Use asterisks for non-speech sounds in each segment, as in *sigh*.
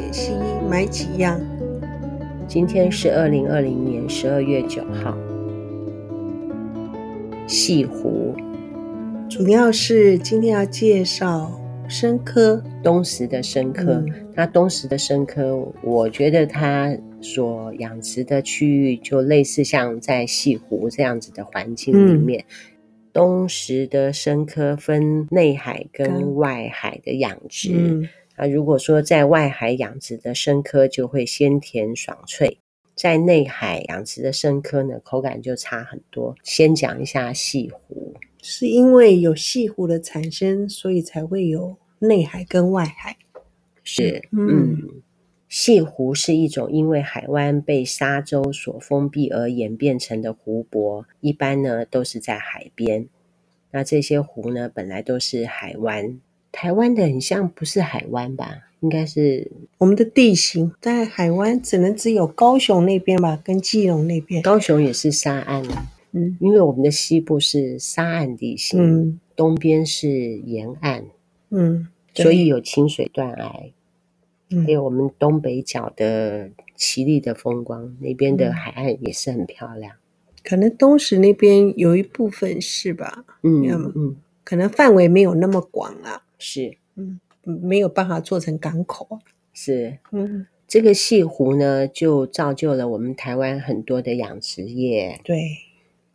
解析买几样。今天是二零二零年十二月九号。细湖，主要是今天要介绍生科，东石的生科。嗯、那东石的生科，我觉得它所养殖的区域就类似像在细湖这样子的环境里面。嗯、东石的生科分内海跟外海的养殖。嗯啊，如果说在外海养殖的生科就会鲜甜爽脆，在内海养殖的生科呢，口感就差很多。先讲一下细湖，是因为有细湖的产生，所以才会有内海跟外海。是，嗯，嗯，细壶是一种因为海湾被沙洲所封闭而演变成的湖泊，一般呢都是在海边。那这些湖呢，本来都是海湾。台湾的很像不是海湾吧？应该是我们的地形在海湾，只能只有高雄那边吧，跟基隆那边。高雄也是沙岸，嗯，因为我们的西部是沙岸地形，嗯，东边是沿岸，嗯，所以有清水断崖，嗯，还有我们东北角的奇丽的风光，那边的海岸也是很漂亮。可能东石那边有一部分是吧？嗯嗯，可能范围没有那么广啊。是，嗯，没有办法做成港口。是，嗯，这个细湖呢，就造就了我们台湾很多的养殖业。对，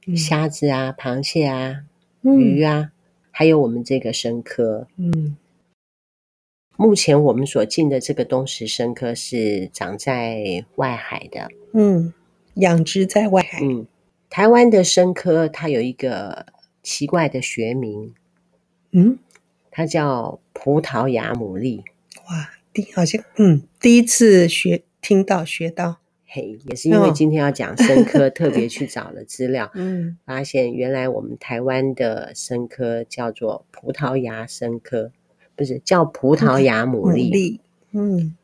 嗯、虾子啊，螃蟹啊，鱼啊，嗯、还有我们这个生科。嗯，目前我们所进的这个东石生科是长在外海的。嗯，养殖在外海。嗯，台湾的生科它有一个奇怪的学名。嗯。它叫葡萄牙牡蛎，哇，第好像嗯，第一次学听到学到，嘿，也是因为今天要讲生科，哦、特别去找了资料，*laughs* 嗯，发现原来我们台湾的生科叫做葡萄牙生科，不是叫葡萄牙牡蛎，牡蛎，嗯，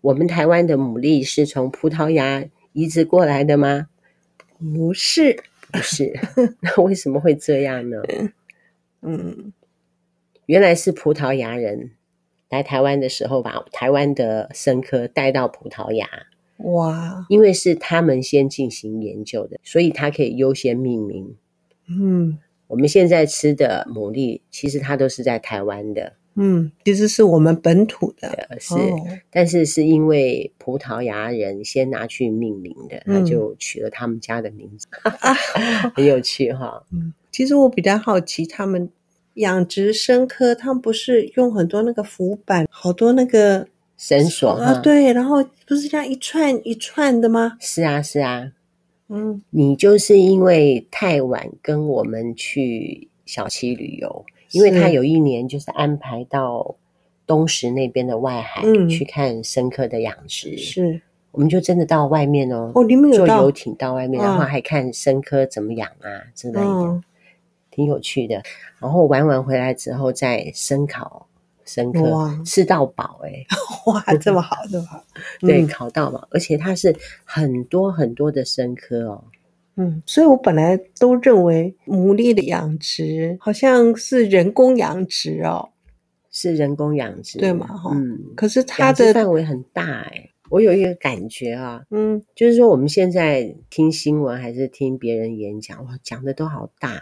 我们台湾的牡蛎是从葡萄牙移植过来的吗？不是，不是，*laughs* 那为什么会这样呢？*laughs* 嗯。原来是葡萄牙人来台湾的时候，把台湾的生科带到葡萄牙。哇！因为是他们先进行研究的，所以它可以优先命名。嗯，我们现在吃的牡蛎，其实它都是在台湾的。嗯，其实是我们本土的，是。哦、但是是因为葡萄牙人先拿去命名的，他就取了他们家的名字，嗯、*laughs* 很有趣哈。嗯，其实我比较好奇他们。养殖生科，他们不是用很多那个浮板，好多那个绳索啊？对，然后不是这样一串一串的吗？是啊，是啊。嗯，你就是因为太晚跟我们去小七旅游，因为他有一年就是安排到东石那边的外海去看生科的养殖，是，我们就真的到外面哦，哦，你们有坐游艇到外面，然后还看生科怎么养啊之类的。挺有趣的，然后玩完回来之后再生烤生科，哇吃到饱哎、欸！*laughs* 哇，这么好，这么好，*laughs* 对，烤到饱，而且它是很多很多的生科哦。嗯，所以我本来都认为牡蛎的养殖好像是人工养殖哦，是人工养殖，对吗？嗯，可是它的范围很大哎、欸，我有一个感觉啊，嗯，就是说我们现在听新闻还是听别人演讲，哇，讲的都好大。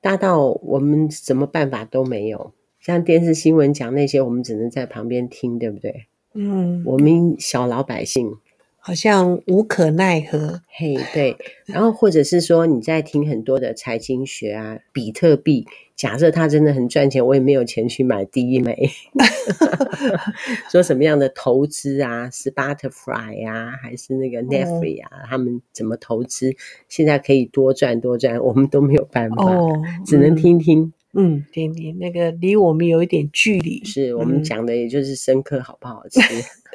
大到我们什么办法都没有，像电视新闻讲那些，我们只能在旁边听，对不对？嗯，我们小老百姓好像无可奈何。嘿，对。然后或者是说你在听很多的财经学啊，比特币。假设它真的很赚钱，我也没有钱去买第一枚。*laughs* 说什么样的投资啊，Spotify 啊，还是那个 Netflix 啊，哦、他们怎么投资，现在可以多赚多赚，我们都没有办法，哦、只能听听。嗯，听听那个离我们有一点距离。是我们讲的，也就是生科好不好吃。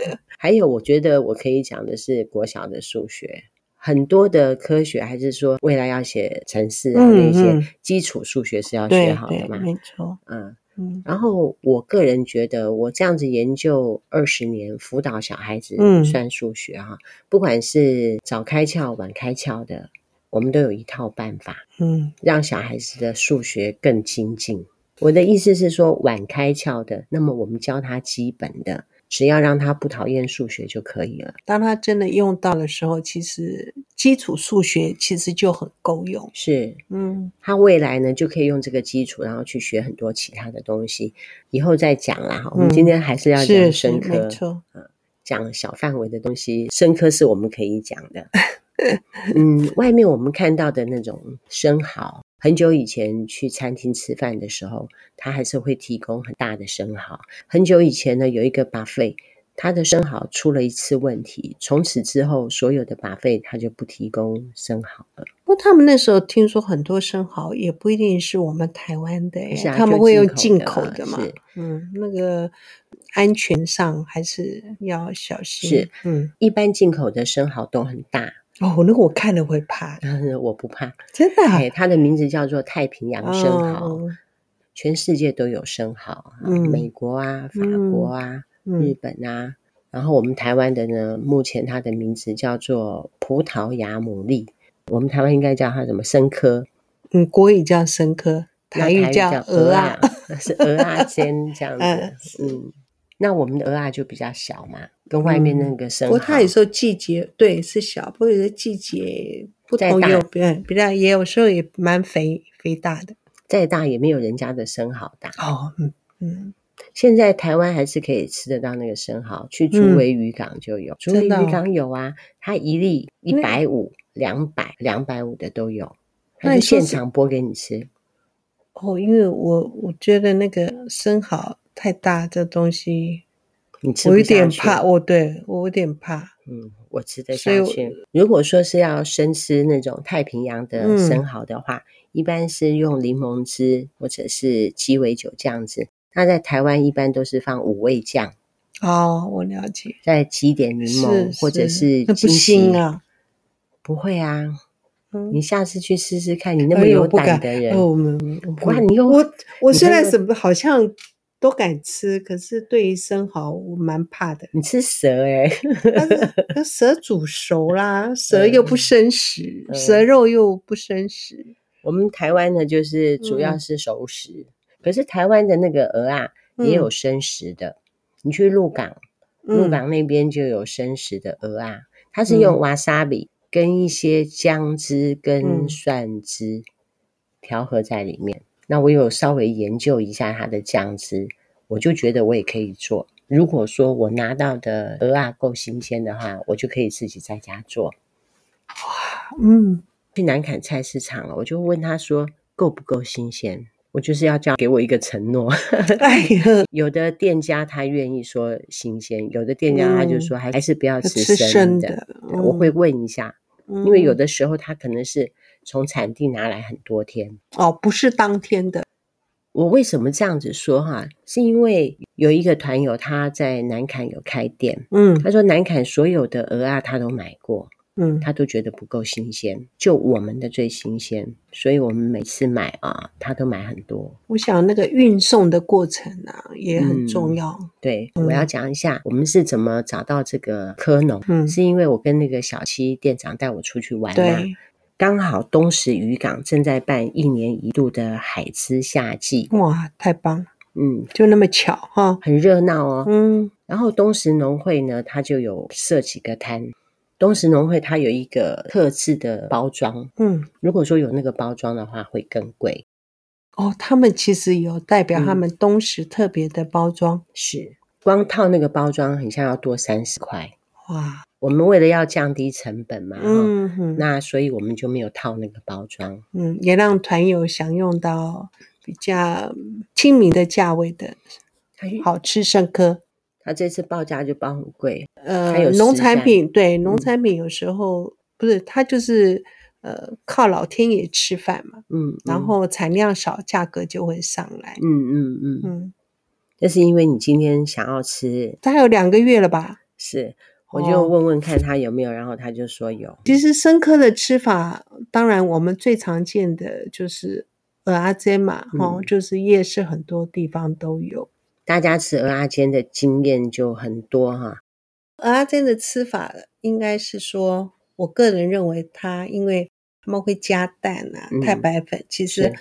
嗯、*laughs* 还有，我觉得我可以讲的是国小的数学。很多的科学，还是说未来要写程式啊，嗯、那些基础数学是要学好的嘛？没错，嗯嗯。然后我个人觉得，我这样子研究二十年，辅导小孩子算数学哈，嗯、不管是早开窍晚开窍的，我们都有一套办法，嗯，让小孩子的数学更精进。我的意思是说，晚开窍的，那么我们教他基本的。只要让他不讨厌数学就可以了。当他真的用到的时候，其实基础数学其实就很够用。是，嗯，他未来呢就可以用这个基础，然后去学很多其他的东西。以后再讲啦，我们今天还是要讲深科，没错，嗯，讲小范围的东西，深科是我们可以讲的。*laughs* *laughs* 嗯，外面我们看到的那种生蚝。很久以前去餐厅吃饭的时候，他还是会提供很大的生蚝。很久以前呢，有一个 buffet，他的生蚝出了一次问题，从此之后，所有的 buffet 他就不提供生蚝了。不过他们那时候听说很多生蚝也不一定是我们台湾的，啊、他们会用进口的嘛。嗯，那个安全上还是要小心。是，嗯，一般进口的生蚝都很大。哦，那个我看了会怕，*laughs* 我不怕，真的。哎，它的名字叫做太平洋生蚝，哦、全世界都有生蚝，嗯、美国啊、法国啊、嗯、日本啊，然后我们台湾的呢，目前它的名字叫做葡萄牙牡蛎，我们台湾应该叫它什么生科？嗯，国语叫生科，台语叫鹅啊，是鹅啊煎这样 *laughs* 子，嗯。嗯那我们的蚵仔就比较小嘛，跟外面那个生蚝。不过它有时候季节对是小，不过有的季节不同有比比较也有时候也蛮肥肥大的。再大也没有人家的生蚝大。哦，嗯嗯。现在台湾还是可以吃得到那个生蚝，去竹围渔港就有，竹围渔港有啊，它一粒一百五、两百、两百五的都有，它是现场剥给你吃。哦，因为我我觉得那个生蚝。太大这东西，你吃我有点怕。我对我有点怕。嗯，我吃得下去。如果说是要生吃那种太平洋的生蚝的话，嗯、一般是用柠檬汁或者是鸡尾酒这样子。那在台湾一般都是放五味酱。哦，我了解。再挤点柠檬，或者是那不腥啊？不会啊。嗯、你下次去试试看。你那么有胆的人，哦，哇！你又我我虽然什么好像。都敢吃，可是对于生蚝我蛮怕的。你吃蛇哎、欸？那蛇煮熟啦，*laughs* 蛇又不生食，嗯、蛇肉又不生食。我们台湾呢，就是主要是熟食，嗯、可是台湾的那个鹅啊，也有生食的。嗯、你去鹿港，鹿港那边就有生食的鹅啊，它是用瓦萨比跟一些姜汁跟蒜汁调和在里面。那我有稍微研究一下它的酱汁，我就觉得我也可以做。如果说我拿到的鹅啊够新鲜的话，我就可以自己在家做。哇，嗯，去南坎菜市场了，我就问他说够不够新鲜？我就是要叫给我一个承诺。*laughs* 有的店家他愿意说新鲜，有的店家他就说还还是不要吃生的。生的，嗯，我会问一下，因为有的时候他可能是。从产地拿来很多天哦，不是当天的。我为什么这样子说哈？是因为有一个团友他在南坎有开店，嗯，他说南坎所有的鹅啊他都买过，嗯，他都觉得不够新鲜，就我们的最新鲜，所以我们每次买啊，他都买很多。我想那个运送的过程啊也很重要。嗯、对，嗯、我要讲一下我们是怎么找到这个科农，嗯，是因为我跟那个小七店长带我出去玩刚好东石渔港正在办一年一度的海之夏季，哇，太棒了！嗯，就那么巧哈，很热闹哦。嗯，然后东石农会呢，它就有设几个摊。东石农会它有一个特制的包装，嗯，如果说有那个包装的话，会更贵。哦，他们其实有代表他们东石特别的包装，嗯、是光套那个包装，很像要多三十块。哇。我们为了要降低成本嘛，嗯哼，那所以我们就没有套那个包装，嗯，也让团友享用到比较亲民的价位的好吃生科。他这次报价就报很贵，呃，农产品对农产品有时候、嗯、不是，他就是呃靠老天爷吃饭嘛，嗯，嗯然后产量少，价格就会上来，嗯嗯嗯嗯，嗯那是因为你今天想要吃，大概有两个月了吧？是。我就问问看他有没有，然后他就说有。其实生科的吃法，当然我们最常见的就是蚵仔煎嘛，哦，就是夜市很多地方都有。大家吃蚵仔煎的经验就很多哈。蚵仔煎的吃法应该是说，我个人认为它，因为他们会加蛋啊、太白粉，其实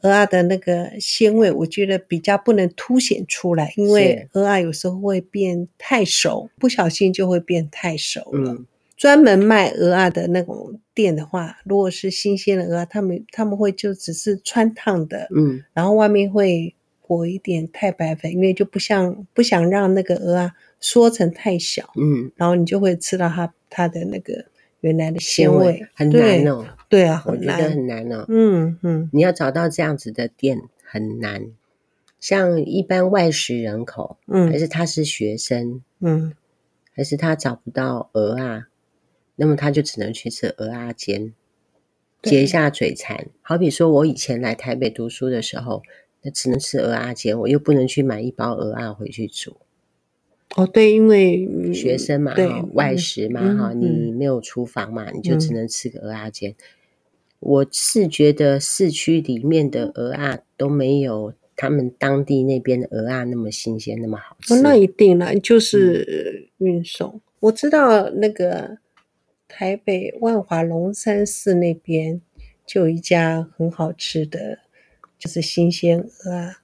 蚵仔的那个鲜味，我觉得比较不能凸显出来，因为蚵仔有时候会变太熟，不小心就会变太熟了。嗯、专门卖蚵仔的那种店的话，如果是新鲜的蚵仔，他们他们会就只是穿烫的，嗯，然后外面会裹一点太白粉，因为就不像不想让那个鹅啊缩成太小，嗯，然后你就会吃到它它的那个。原来的鲜味，很难哦，对，对啊，我觉得很难哦，嗯嗯，你要找到这样子的店很难，像一般外食人口，嗯，还是他是学生，嗯，还是他找不到鹅啊，那么他就只能去吃鹅啊煎，解一下嘴馋。好比说我以前来台北读书的时候，那只能吃鹅啊煎，我又不能去买一包鹅啊回去煮。哦，对，因为学生嘛，对外食嘛，哈、嗯，你没有厨房嘛，嗯、你就只能吃个鹅啊煎。嗯、我是觉得市区里面的鹅啊都没有他们当地那边的鹅啊那么新鲜，那么好吃。哦、那一定了，就是运送。嗯、我知道那个台北万华龙山寺那边就有一家很好吃的，就是新鲜鹅啊，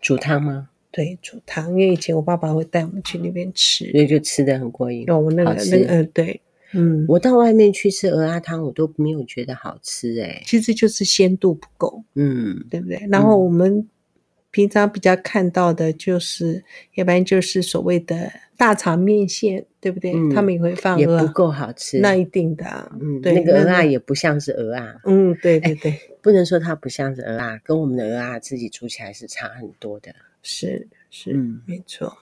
煮汤吗？对，煮汤，因为以前我爸爸会带我们去那边吃，所以就吃的很过瘾。哦，那个那个，嗯，对，嗯，我到外面去吃鹅鸭汤，我都没有觉得好吃哎，其实就是鲜度不够，嗯，对不对？然后我们平常比较看到的就是，要、嗯、不然就是所谓的大肠面线，对不对？嗯、他们也会放也不够好吃，那一定的、啊，嗯，对，那个鹅啊也不像是鹅啊，嗯，对对对，不能说它不像是鹅啊，跟我们的鹅啊自己煮起来是差很多的。是是，嗯，没错，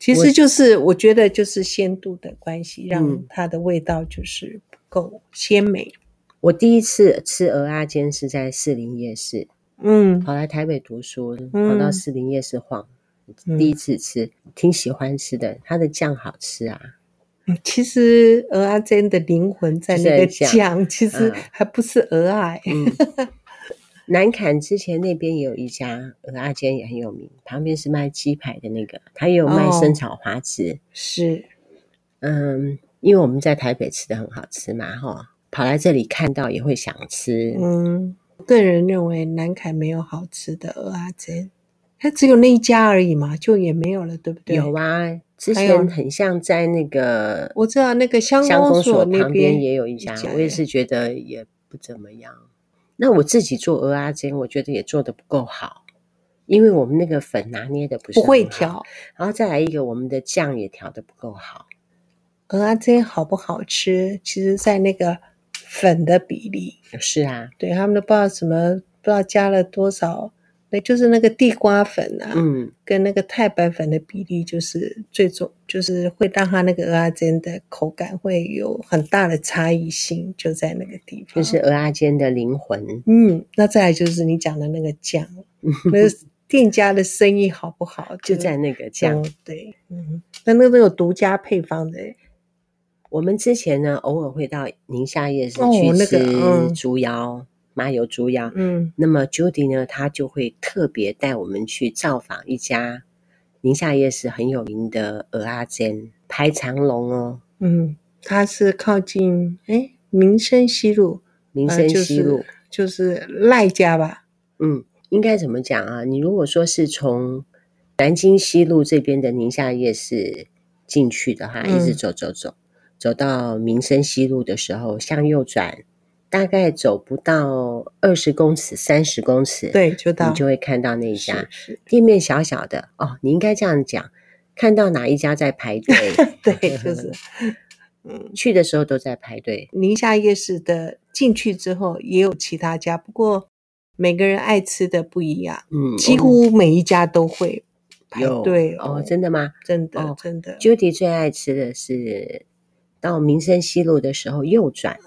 其实就是我觉得就是鲜度的关系，让它的味道就是不够鲜美。我第一次吃鹅啊煎是在士林夜市，嗯，跑来台北读书，跑到士林夜市晃，第一次吃，挺喜欢吃的，它的酱好吃啊。嗯，其实蚵仔煎的灵魂在那个酱，其实还不是蚵仔。*laughs* 南坎之前那边也有一家鹅阿煎也很有名，旁边是卖鸡排的那个，他也有卖生炒花枝。哦、是，嗯，因为我们在台北吃的很好吃嘛，哈，跑来这里看到也会想吃。嗯，个人认为南凯没有好吃的鹅阿珍，它只有那一家而已嘛，就也没有了，对不对？有啊，之前很像在那个，我知道那个乡公所旁边也有一家，我也是觉得也不怎么样。那我自己做鹅阿珍，我觉得也做的不够好，因为我们那个粉拿捏的不是不会调，然后再来一个，我们的酱也调的不够好。鹅阿珍好不好吃，其实在那个粉的比例。是啊，对，他们都不知道什么，不知道加了多少。那就是那个地瓜粉啊，嗯，跟那个太白粉的比例就是最重，就是会让它那个蚵仔煎的口感会有很大的差异性，就在那个地方。就是蚵仔煎的灵魂。嗯，那再来就是你讲的那个酱，*laughs* 那店家的生意好不好，就在那个酱。哦，对，嗯，那那都有独家配方的。我们之前呢，偶尔会到宁夏夜市去吃猪腰。麻油猪腰，嗯，那么 Judy 呢，他就会特别带我们去造访一家宁夏夜市很有名的鹅阿煎，排长龙哦。嗯，它是靠近哎民生西路，民生西路、呃就是、就是赖家吧？嗯，应该怎么讲啊？你如果说是从南京西路这边的宁夏夜市进去的话，嗯、一直走走走，走到民生西路的时候，向右转。大概走不到二十公尺、三十公尺，对，就到你就会看到那一家店面小小的哦。你应该这样讲，看到哪一家在排队？*laughs* 对，就是，*laughs* 嗯，去的时候都在排队。宁夏夜市的进去之后也有其他家，不过每个人爱吃的不一样，嗯，几乎每一家都会排队哦。真的吗？真的，真的。Judy 最爱吃的是到民生西路的时候右转。*laughs*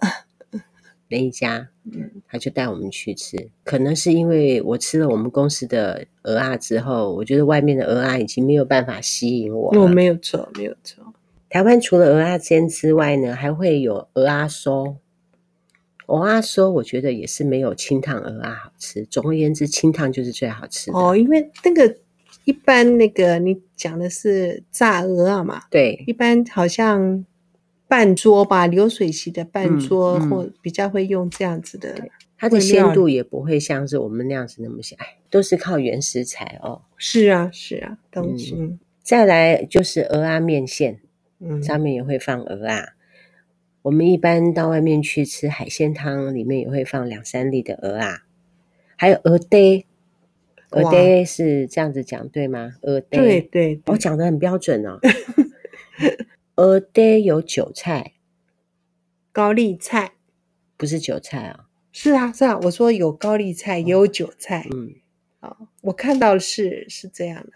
那一家，嗯，他就带我们去吃。可能是因为我吃了我们公司的鹅啊之后，我觉得外面的鹅啊已经没有办法吸引我了。我没有错，没有错。台湾除了鹅啊煎之外呢，还会有鹅啊烧。鹅啊烧我觉得也是没有清汤鹅啊好吃。总而言之，清汤就是最好吃的。哦，因为那个一般那个你讲的是炸鹅啊嘛？对，一般好像。半桌吧，流水席的半桌，嗯嗯、或比较会用这样子的。它的鲜度也不会像是我们那样子那么鲜，哎，都是靠原食材哦。是啊，是啊，东西、嗯。再来就是鹅啊面线，嗯，上面也会放鹅啊。我们一般到外面去吃海鲜汤，里面也会放两三粒的鹅啊，还有蚵嗲。蚵嗲是这样子讲对吗？蚵嗲，对对，我讲的很标准哦。*laughs* 蚵嗲有韭菜、高丽菜，不是韭菜啊、哦？是啊，是啊。我说有高丽菜，也有韭菜。嗯，好，我看到的是是这样的，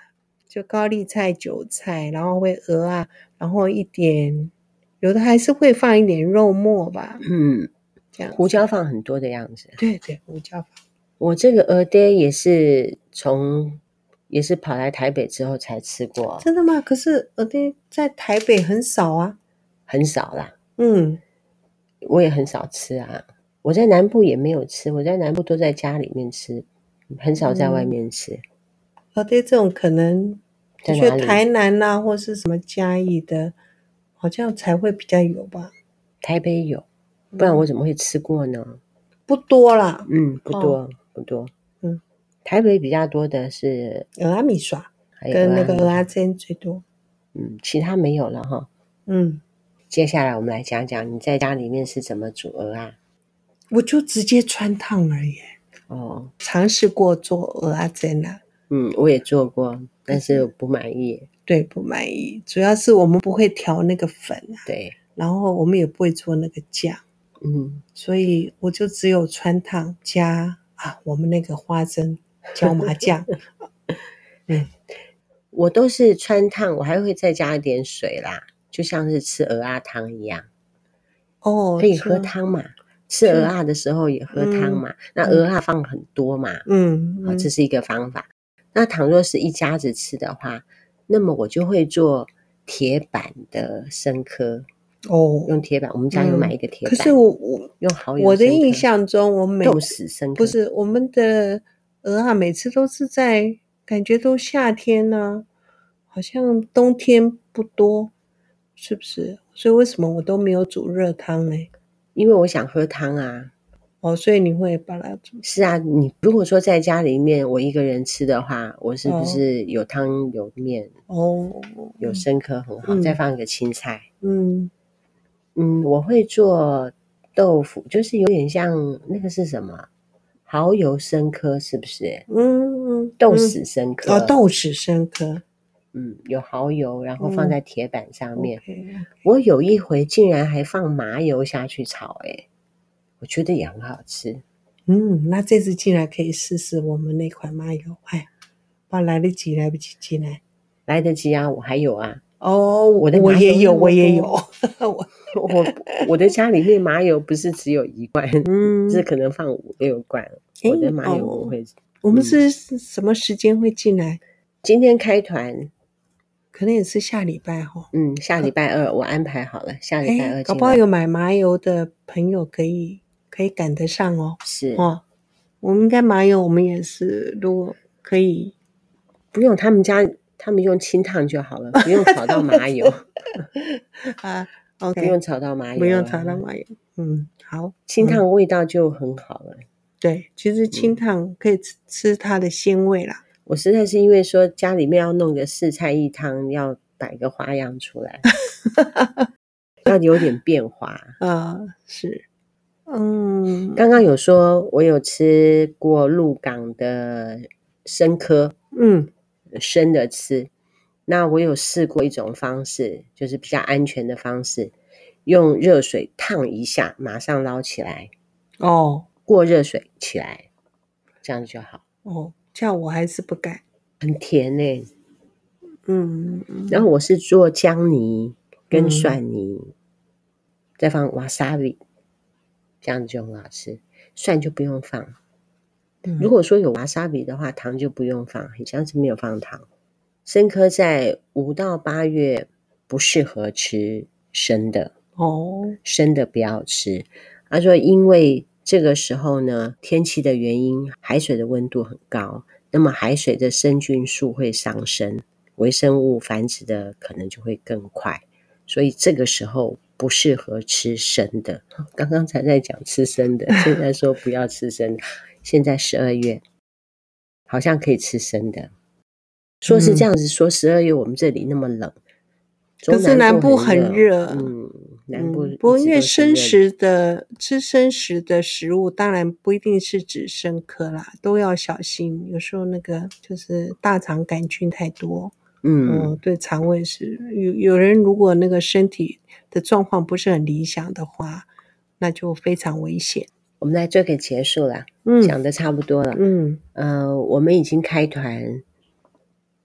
就高丽菜、韭菜，然后会鹅啊，然后一点。有的还是会放一点肉末吧，嗯，这样胡椒放很多的样子。对对，胡椒放。我这个鹅爹也是从也是跑来台北之后才吃过。真的吗？可是蚵嗲在台北很少啊，很少啦。嗯，我也很少吃啊。我在南部也没有吃，我在南部都在家里面吃，很少在外面吃。我对这种可能去台南呐、啊，或是什么嘉义的。好像才会比较有吧，台北有，不然我怎么会吃过呢？嗯、不多啦，嗯，不多，哦、不多，嗯，台北比较多的是蚵仔米刷，跟那个蚵仔煎最多，嗯，其他没有了哈，嗯，接下来我们来讲讲你在家里面是怎么煮蚵仔，我就直接穿烫而已，哦，尝试过做蚵仔煎了，嗯，我也做过，但是不满意。对，不满意，主要是我们不会调那个粉啊，对，然后我们也不会做那个酱，嗯，所以我就只有穿烫加啊，我们那个花生椒麻酱，嗯，我都是穿烫，我还会再加一点水啦，就像是吃鹅啊汤一样，哦，可以喝汤嘛，吃鹅啊的时候也喝汤嘛，嗯、那鹅啊放很多嘛，嗯，好，这是一个方法。那倘若是一家子吃的话。那么我就会做铁板的生科哦，用铁板，我们家有买一个铁板。可是我我用蚝油，我的印象中，我每豆豉生科不是我们的蚵仔，每次都是在感觉都夏天呢、啊，好像冬天不多，是不是？所以为什么我都没有煮热汤呢？因为我想喝汤啊。哦，所以你会把它煮？是啊，你如果说在家里面我一个人吃的话，我是不是有汤有面？哦，有生壳很好，嗯、再放一个青菜。嗯嗯，我会做豆腐，就是有点像那个是什么？蚝油生科是不是？嗯嗯，豆豉生科。哦，豆豉生科。嗯，有蚝油，然后放在铁板上面。嗯 okay. 我有一回竟然还放麻油下去炒，欸，我觉得也很好吃，嗯，那这次进来可以试试我们那款麻油，哎，不来得及来不及进来，来得及啊，我还有啊，哦，我的我也有，我也有，*laughs* 我我我的家里面麻油不是只有一罐，嗯，是可能放五六罐，我的麻油我会，哦，我们是什么时间会进来？今天开团，可能也是下礼拜哈，嗯，下礼拜二我安排好了，下礼拜二，搞不好有买麻油的朋友可以。可以赶得上哦，是哦，我们应该麻油，我们也是，如果可以，不用他们家，他们用清烫就好了，不用炒到麻油 *laughs* 啊，OK，不用炒到麻油，不用炒到麻油，嗯，好，清烫味道就很好了。嗯、对，其实清烫可以吃吃它的鲜味啦。我实在是因为说家里面要弄个四菜一汤，要摆个花样出来，*laughs* 要有点变化 *laughs* 啊，是。嗯，刚刚有说，我有吃过鹿港的生科，嗯，生的吃。那我有试过一种方式，就是比较安全的方式，用热水烫一下，马上捞起来。哦，过热水起来，这样就好。哦，这样我还是不敢。很甜呢、欸。嗯，然后我是做姜泥跟蒜泥，嗯、再放 wasabi。这样子就很好吃，蒜就不用放。嗯、如果说有瓦萨比的话，糖就不用放。很像是没有放糖。生科在五到八月不适合吃生的哦，生的不要吃。他说，因为这个时候呢，天气的原因，海水的温度很高，那么海水的生菌数会上升，微生物繁殖的可能就会更快，所以这个时候。不适合吃生的。刚刚才在讲吃生的，*laughs* 现在说不要吃生的。现在十二月，好像可以吃生的。说是这样子说，十二月我们这里那么冷，可是南部很热。嗯，南部不过因为生食的吃生食的食物，当然不一定是指生科啦，都要小心。有时候那个就是大肠杆菌太多。嗯，嗯，对，肠胃是有有人如果那个身体的状况不是很理想的话，那就非常危险。我们来做个结束了，嗯，讲的差不多了，嗯，呃，我们已经开团。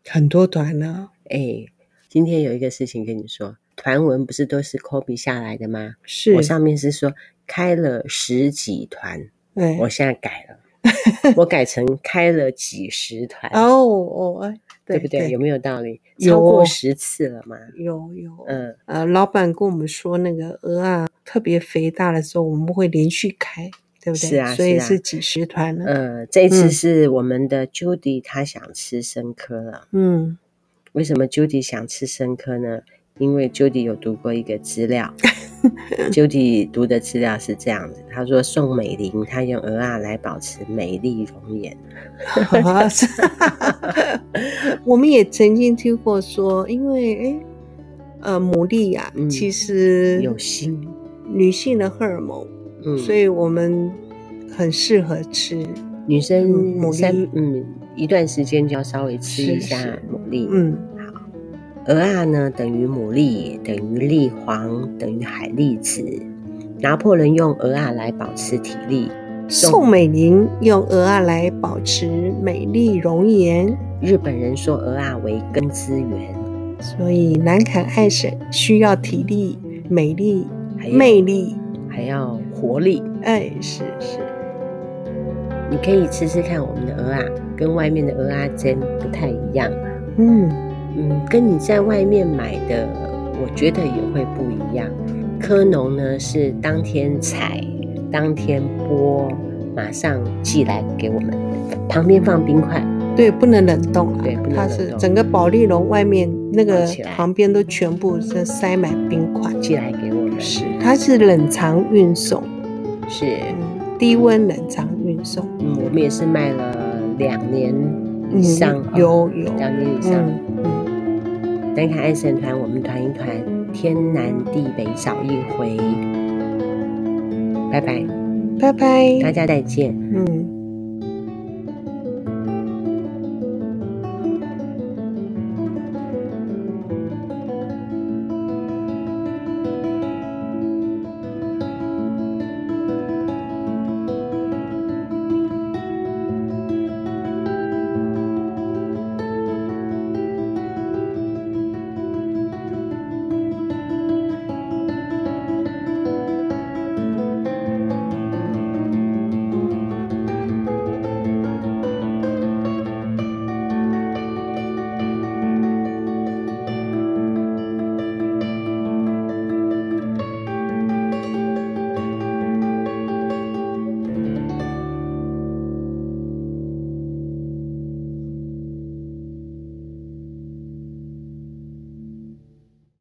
很多团了，哎，今天有一个事情跟你说，团文不是都是 copy 下来的吗？是，我上面是说开了十几团，对，我现在改了，*laughs* 我改成开了几十团，哦哦。对不对？对，有没有道理？超过十次了吗？有有，嗯。呃，老板跟我们说，那个鹅啊特别肥大的时候，我们会连续开，对不对？是啊，所以是几十团了。嗯、呃，这一次是我们的 Judy，她想吃生科了。嗯，为什么 Judy 想吃生科呢？因为 Judy 有读过一个资料。*laughs* Judy 读的资料是这样子，他说宋美龄她用鹅啊来保持美丽容颜。*laughs* *laughs* 我们也曾经听过说，因为呃牡蛎呀，嗯、其实有心，女性的荷尔蒙，嗯，所以我们很适合吃女生牡蛎，嗯，一段时间就要稍微吃一下牡蛎，嗯。好，鹅啊呢，等于牡蛎，等于栗黄，等于海蛎子。拿破仑用鹅啊来保持体力，宋美龄用鹅啊来保持美丽容颜。日本人说鹅啊为根资源，所以南崁爱省需要体力、美丽、魅力，还要活力。哎，是是，你可以吃吃看我们的鹅啊，跟外面的鹅啊煎不太一样。嗯。嗯，跟你在外面买的，我觉得也会不一样。科农呢是当天采，当天剥，马上寄来给我们，旁边放冰块，对，不能冷冻啊。对，不能冷冻。它是整个保利龙外面那个旁边都全部是塞满冰块，寄来给。是，它是冷藏运送，是，嗯，低温冷藏运送。嗯，我们也是卖了两年以上，嗯、有有两年以上。嗯嗯南崁爱神团，我们团一团，天南地北找一回。拜拜，拜拜，大家再见。嗯。